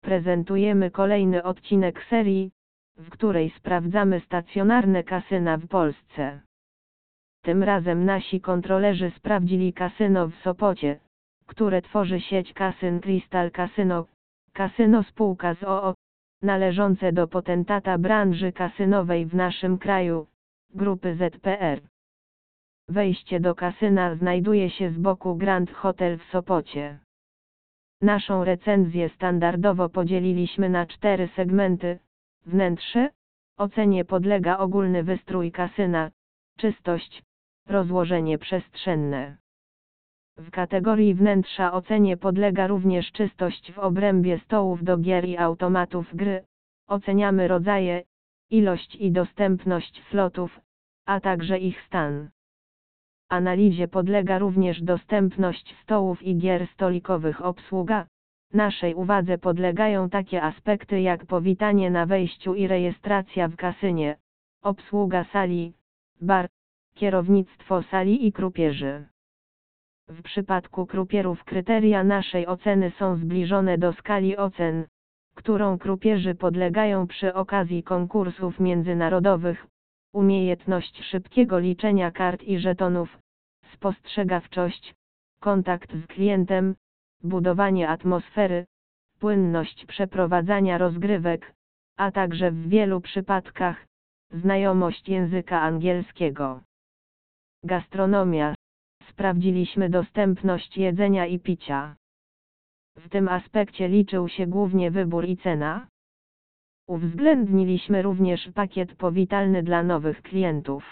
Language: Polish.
prezentujemy kolejny odcinek serii, w której sprawdzamy stacjonarne kasyna w Polsce. Tym razem nasi kontrolerzy sprawdzili kasyno w Sopocie, które tworzy sieć kasyn Crystal Casino, kasyno spółka z OO, należące do potentata branży kasynowej w naszym kraju, grupy ZPR. Wejście do kasyna znajduje się z boku Grand Hotel w Sopocie. Naszą recenzję standardowo podzieliliśmy na cztery segmenty. Wnętrze, ocenie podlega ogólny wystrój kasyna, czystość, rozłożenie przestrzenne. W kategorii wnętrza ocenie podlega również czystość w obrębie stołów do gier i automatów gry. Oceniamy rodzaje, ilość i dostępność slotów, a także ich stan. Analizie podlega również dostępność stołów i gier stolikowych obsługa. Naszej uwadze podlegają takie aspekty jak powitanie na wejściu i rejestracja w kasynie, obsługa sali, bar, kierownictwo sali i krupierzy. W przypadku krupierów kryteria naszej oceny są zbliżone do skali ocen, którą krupierzy podlegają przy okazji konkursów międzynarodowych, umiejętność szybkiego liczenia kart i żetonów, spostrzegawczość, kontakt z klientem, budowanie atmosfery, płynność przeprowadzania rozgrywek, a także w wielu przypadkach, znajomość języka angielskiego. Gastronomia. Sprawdziliśmy dostępność jedzenia i picia. W tym aspekcie liczył się głównie wybór i cena. Uwzględniliśmy również pakiet powitalny dla nowych klientów.